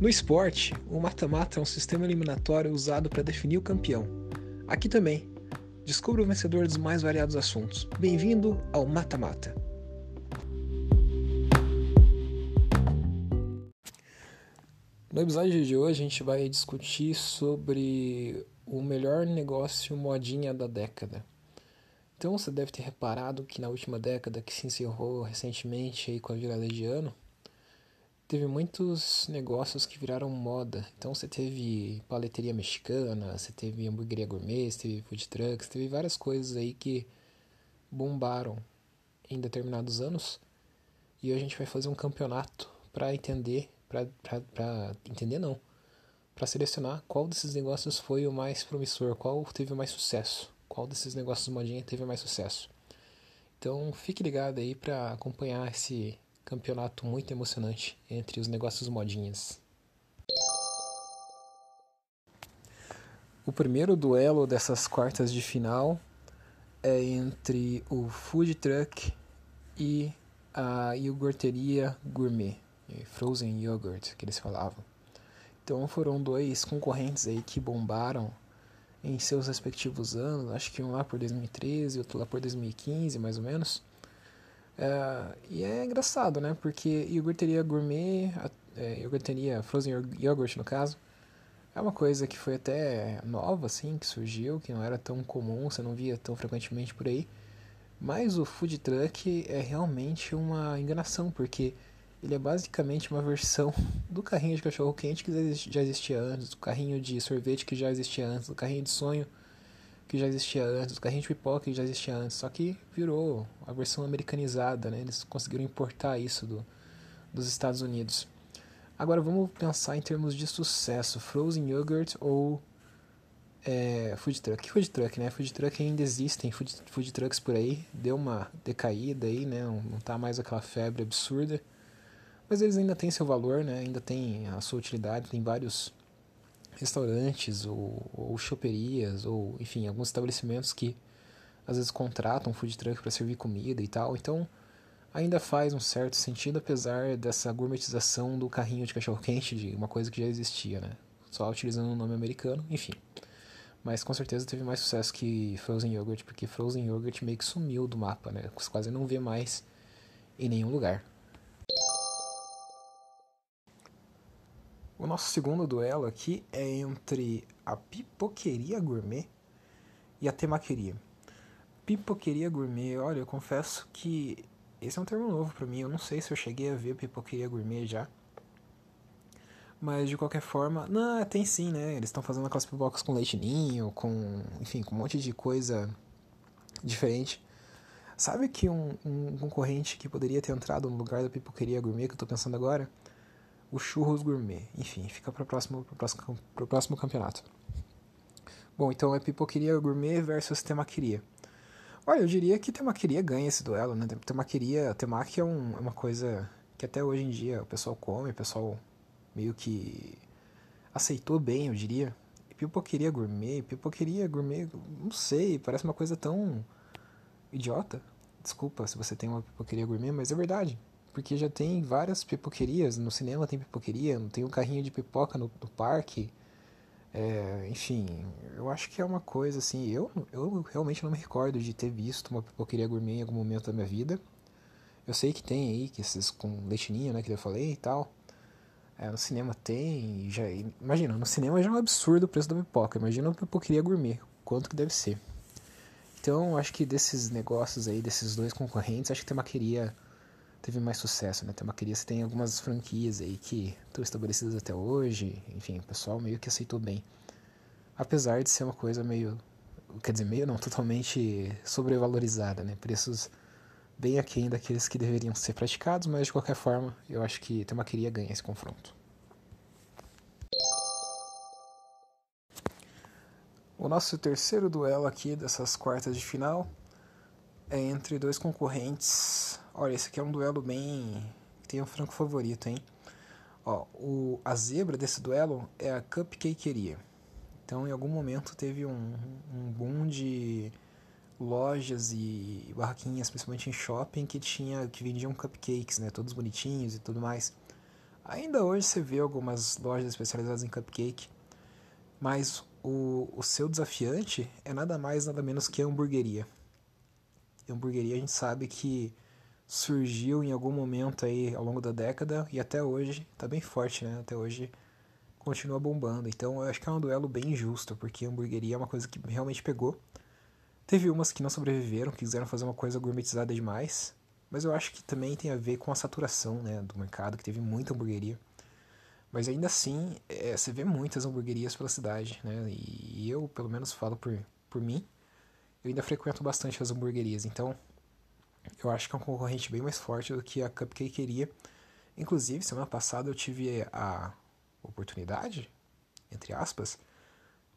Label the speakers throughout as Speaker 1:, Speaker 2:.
Speaker 1: No esporte, o mata-mata é um sistema eliminatório usado para definir o campeão. Aqui também, descubra o vencedor dos mais variados assuntos. Bem-vindo ao Mata-Mata. No episódio de hoje a gente vai discutir sobre o melhor negócio modinha da década. Então você deve ter reparado que na última década que se encerrou recentemente aí com a virada de ano, teve muitos negócios que viraram moda. Então você teve paleteria mexicana, você teve hamburgueria gourmet, você teve food trucks, teve várias coisas aí que bombaram em determinados anos. E a gente vai fazer um campeonato para entender, para entender não, para selecionar qual desses negócios foi o mais promissor, qual teve o mais sucesso qual desses negócios modinha teve mais sucesso. Então fique ligado aí para acompanhar esse campeonato muito emocionante entre os negócios modinhas. O primeiro duelo dessas quartas de final é entre o Food Truck e a iogurteria gourmet, Frozen Yogurt, que eles falavam. Então foram dois concorrentes aí que bombaram em seus respectivos anos, acho que um lá por 2013, outro lá por 2015, mais ou menos. É, e é engraçado, né? Porque iogurteria gourmet, é, iogurteria frozen yogurt no caso, é uma coisa que foi até nova, assim, que surgiu, que não era tão comum, você não via tão frequentemente por aí. Mas o food truck é realmente uma enganação, porque ele é basicamente uma versão do carrinho de cachorro quente que já existia antes, do carrinho de sorvete que já existia antes, do carrinho de sonho que já existia antes, do carrinho de pipoca que já existia antes, só que virou a versão americanizada, né? Eles conseguiram importar isso do, dos Estados Unidos. Agora vamos pensar em termos de sucesso, frozen yogurt ou é, food truck. Food truck, né? Food truck ainda existem food, food trucks por aí, deu uma decaída aí, né? Não, não tá mais aquela febre absurda. Mas eles ainda têm seu valor, né? ainda tem a sua utilidade, tem vários restaurantes ou, ou choperias ou enfim, alguns estabelecimentos que às vezes contratam food truck para servir comida e tal. Então, ainda faz um certo sentido apesar dessa gourmetização do carrinho de cachorro quente, de uma coisa que já existia, né? Só utilizando o um nome americano, enfim. Mas com certeza teve mais sucesso que Frozen Yogurt, porque Frozen Yogurt meio que sumiu do mapa, né? Você quase não vê mais em nenhum lugar. O nosso segundo duelo aqui é entre a pipoqueria gourmet e a temaqueria. Pipoqueria gourmet, olha, eu confesso que esse é um termo novo para mim. Eu não sei se eu cheguei a ver pipoqueria gourmet já. Mas de qualquer forma, não, tem sim, né? Eles estão fazendo aquelas pipocas com leite ninho, com, enfim, com um monte de coisa diferente. Sabe que um, um concorrente que poderia ter entrado no lugar da pipoqueria gourmet que eu tô pensando agora? O Churros Gourmet. Enfim, fica para o próximo, próximo, próximo campeonato. Bom, então é Pipoqueria Gourmet versus Temaqueria. Olha, eu diria que Temaqueria ganha esse duelo, né? Temaqueria, Temaki é, um, é uma coisa que até hoje em dia o pessoal come, o pessoal meio que aceitou bem, eu diria. E pipoqueria gourmet, pipoqueria gourmet, não sei, parece uma coisa tão idiota. Desculpa se você tem uma pipoqueria gourmet, mas é verdade porque já tem várias pipoquerias, no cinema tem pipoqueria, tem um carrinho de pipoca no, no parque, é, enfim, eu acho que é uma coisa assim, eu, eu realmente não me recordo de ter visto uma pipoqueria gourmet em algum momento da minha vida, eu sei que tem aí, que esses com leitinho, né, que eu falei e tal, é, no cinema tem, já, imagina, no cinema já é um absurdo o preço da pipoca, imagina uma pipoqueria gourmet, quanto que deve ser. Então, acho que desses negócios aí, desses dois concorrentes, acho que tem uma queria teve mais sucesso, né? Você tem algumas franquias aí que estão estabelecidas até hoje, enfim, o pessoal meio que aceitou bem. Apesar de ser uma coisa meio, quer dizer, meio não, totalmente sobrevalorizada, né? Preços bem aquém daqueles que deveriam ser praticados, mas de qualquer forma, eu acho que tem uma queria ganhar esse confronto. O nosso terceiro duelo aqui dessas quartas de final é entre dois concorrentes Olha, esse aqui é um duelo bem. Tem um franco favorito, hein? Ó, o... a zebra desse duelo é a cupcakeria. Então, em algum momento, teve um, um boom de lojas e barraquinhas, principalmente em shopping, que tinha que vendiam cupcakes, né? Todos bonitinhos e tudo mais. Ainda hoje você vê algumas lojas especializadas em cupcake, mas o, o seu desafiante é nada mais, nada menos que a hamburgueria. E hamburgueria a gente sabe que surgiu em algum momento aí ao longo da década e até hoje está bem forte, né? Até hoje continua bombando. Então eu acho que é um duelo bem justo, porque a hamburgueria é uma coisa que realmente pegou. Teve umas que não sobreviveram, que quiseram fazer uma coisa gourmetizada demais, mas eu acho que também tem a ver com a saturação né, do mercado, que teve muita hamburgueria. Mas ainda assim, é, você vê muitas hamburguerias pela cidade, né? E eu, pelo menos, falo por, por mim, eu ainda frequento bastante as hamburguerias, então eu acho que é um concorrente bem mais forte do que a Cupcakeria. Inclusive, semana passada eu tive a oportunidade, entre aspas,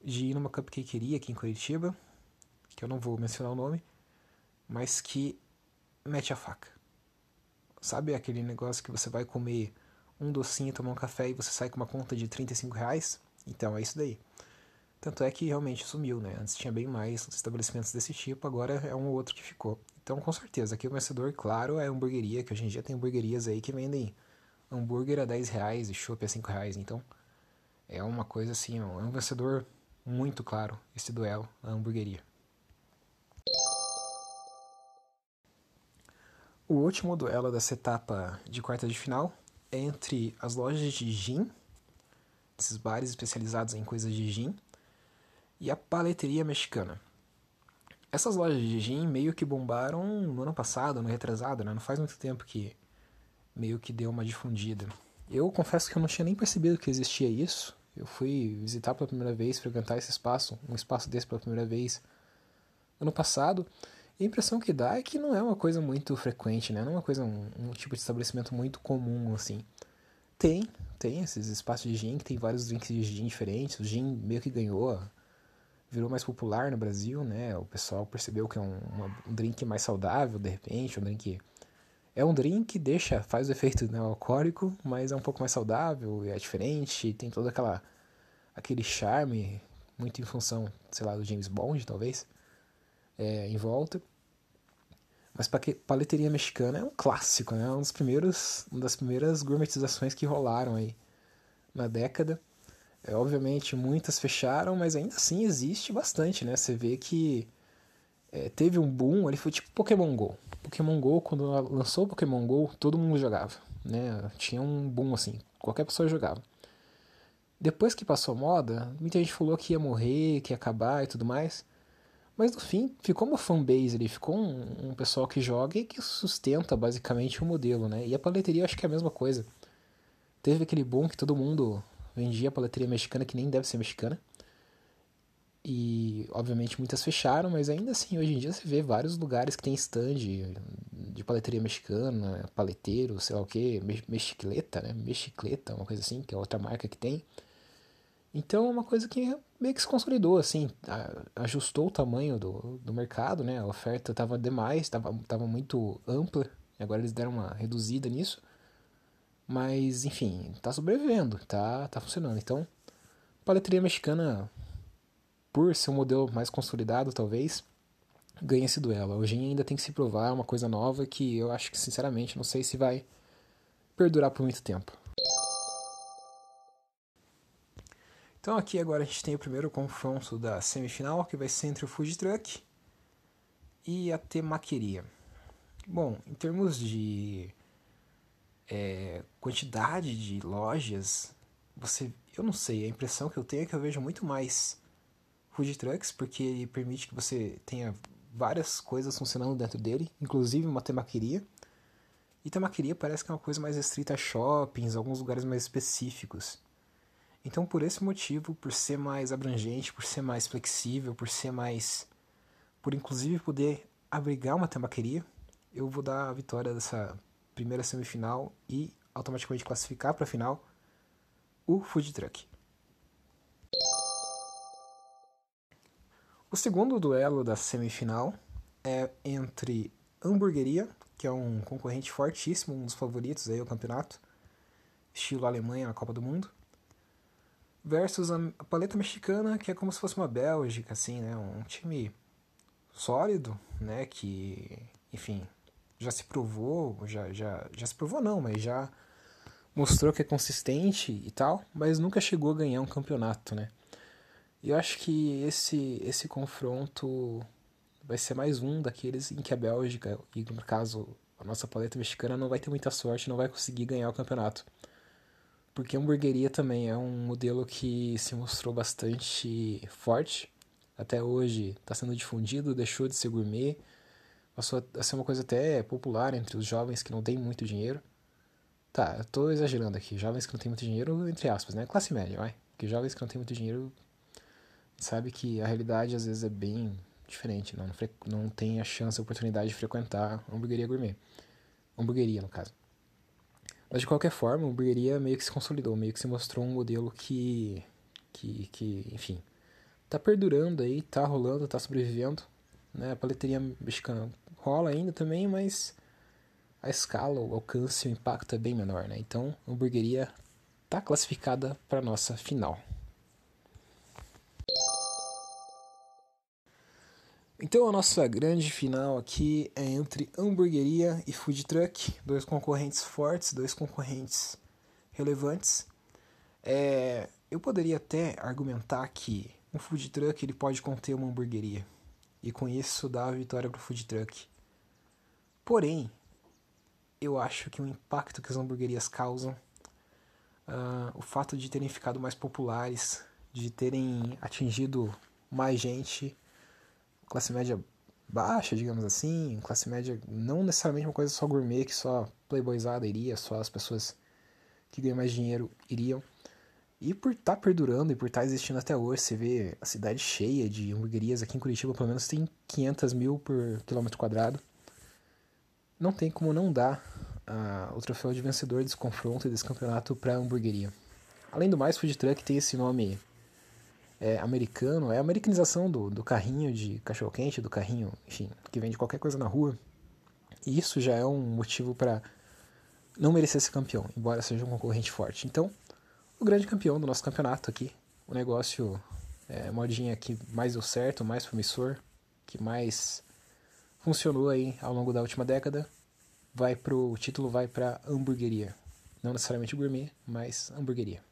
Speaker 1: de ir numa cupcakeria aqui em Curitiba, que eu não vou mencionar o nome, mas que mete a faca. Sabe aquele negócio que você vai comer um docinho, tomar um café e você sai com uma conta de 35 reais? Então é isso daí. Tanto é que realmente sumiu, né? Antes tinha bem mais estabelecimentos desse tipo, agora é um ou outro que ficou. Então, com certeza, aqui o vencedor, claro, é a hamburgueria, que hoje em dia tem hamburguerias aí que vendem hambúrguer a 10 reais e chopp a 5 reais. Então, é uma coisa assim, é um vencedor muito claro, esse duelo, a hamburgueria. O último duelo dessa etapa de quarta de final é entre as lojas de gin, esses bares especializados em coisas de gin, e a paleteria mexicana. Essas lojas de gin meio que bombaram no ano passado, no retrasado, né? Não faz muito tempo que meio que deu uma difundida. Eu confesso que eu não tinha nem percebido que existia isso. Eu fui visitar pela primeira vez, frequentar esse espaço, um espaço desse pela primeira vez ano passado. E a impressão que dá é que não é uma coisa muito frequente, né? Não é uma coisa, um, um tipo de estabelecimento muito comum, assim. Tem, tem esses espaços de gin, que tem vários drinks de gin diferentes. O gin meio que ganhou, virou mais popular no Brasil, né? O pessoal percebeu que é um, uma, um drink mais saudável, de repente, um drink... É um drink que deixa, faz o efeito né, alcoólico, mas é um pouco mais saudável, é diferente, tem todo aquela, aquele charme, muito em função, sei lá, do James Bond, talvez, é, em volta. Mas paleteria mexicana é um clássico, né? Um dos primeiros, uma das primeiras gourmetizações que rolaram aí na década. É, obviamente muitas fecharam, mas ainda assim existe bastante, né? Você vê que é, teve um boom, ele foi tipo Pokémon GO. Pokémon GO, quando lançou Pokémon GO, todo mundo jogava, né? Tinha um boom assim, qualquer pessoa jogava. Depois que passou a moda, muita gente falou que ia morrer, que ia acabar e tudo mais. Mas no fim, ficou uma fanbase ali, ficou um, um, pessoal que joga e que sustenta basicamente o modelo, né? E a paleteria acho que é a mesma coisa. Teve aquele boom que todo mundo vendia paleteria mexicana que nem deve ser mexicana. E obviamente muitas fecharam, mas ainda assim hoje em dia você vê vários lugares que tem stand de paleteria mexicana, paleteiro, sei lá o que, mexicleta, né? Mexicleta, uma coisa assim, que é outra marca que tem. Então é uma coisa que meio que se consolidou, assim, ajustou o tamanho do, do mercado, né? A oferta estava demais, estava tava muito ampla, e agora eles deram uma reduzida nisso. Mas, enfim, tá sobrevivendo, tá, tá funcionando. Então, paleteria mexicana, por ser um modelo mais consolidado, talvez, ganha esse duelo. Hoje ainda tem que se provar é uma coisa nova que eu acho que, sinceramente, não sei se vai perdurar por muito tempo. Então aqui agora a gente tem o primeiro confronto da semifinal, que vai ser entre o Food Truck e a Temaqueria. Bom, em termos de é, quantidade de lojas, você, eu não sei, a impressão que eu tenho é que eu vejo muito mais food trucks, porque ele permite que você tenha várias coisas funcionando dentro dele, inclusive uma temaqueria. E temaqueria parece que é uma coisa mais restrita a shoppings, alguns lugares mais específicos. Então, por esse motivo, por ser mais abrangente, por ser mais flexível, por ser mais. por inclusive poder abrigar uma tabaqueria, eu vou dar a vitória dessa primeira semifinal e automaticamente classificar para a final o food truck. O segundo duelo da semifinal é entre Hamburgueria, que é um concorrente fortíssimo, um dos favoritos aí ao campeonato, estilo Alemanha na Copa do Mundo, versus a paleta mexicana, que é como se fosse uma Bélgica, assim, né? Um time sólido, né? Que, enfim, já se provou, já, já, já se provou não, mas já mostrou que é consistente e tal, mas nunca chegou a ganhar um campeonato, né? E eu acho que esse, esse confronto vai ser mais um daqueles em que a Bélgica, e no caso a nossa paleta mexicana, não vai ter muita sorte, não vai conseguir ganhar o campeonato. Porque a hamburgueria também é um modelo que se mostrou bastante forte. Até hoje está sendo difundido, deixou de ser gourmet, passou a ser uma coisa até popular entre os jovens que não têm muito dinheiro. Tá, eu tô exagerando aqui. Jovens que não têm muito dinheiro, entre aspas, né? Classe média, vai. Porque jovens que não têm muito dinheiro sabe que a realidade às vezes é bem diferente, não, não tem a chance, a oportunidade de frequentar a hamburgueria gourmet. Hamburgueria, no caso. Mas de qualquer forma, a hamburgueria meio que se consolidou, meio que se mostrou um modelo que, que, que enfim, tá perdurando aí, tá rolando, tá sobrevivendo. Né? A paleteria mexicana rola ainda também, mas a escala, o alcance, o impacto é bem menor, né? Então, a hamburgueria tá classificada para nossa final. Então a nossa grande final aqui é entre hamburgueria e food truck, dois concorrentes fortes, dois concorrentes relevantes. É, eu poderia até argumentar que um food truck ele pode conter uma hamburgueria e com isso dar a vitória para o food truck. Porém, eu acho que o impacto que as hamburguerias causam, uh, o fato de terem ficado mais populares, de terem atingido mais gente classe média baixa, digamos assim, classe média não necessariamente uma coisa só gourmet que só playboyzada iria, só as pessoas que ganham mais dinheiro iriam. E por estar tá perdurando e por estar tá existindo até hoje, você vê a cidade cheia de hamburguerias aqui em Curitiba, pelo menos tem 500 mil por quilômetro quadrado. Não tem como não dar uh, o troféu de vencedor desse confronto e desse campeonato para a hamburgueria. Além do mais, Food Truck tem esse nome é, americano, é a americanização do, do carrinho de cachorro-quente, do carrinho, enfim, que vende qualquer coisa na rua. E isso já é um motivo para não merecer ser campeão, embora seja um concorrente forte. Então, o grande campeão do nosso campeonato aqui, o negócio, é, modinha que mais deu certo, mais promissor, que mais funcionou aí ao longo da última década, vai pro o título vai para hamburgueria. Não necessariamente gourmet, mas hamburgueria.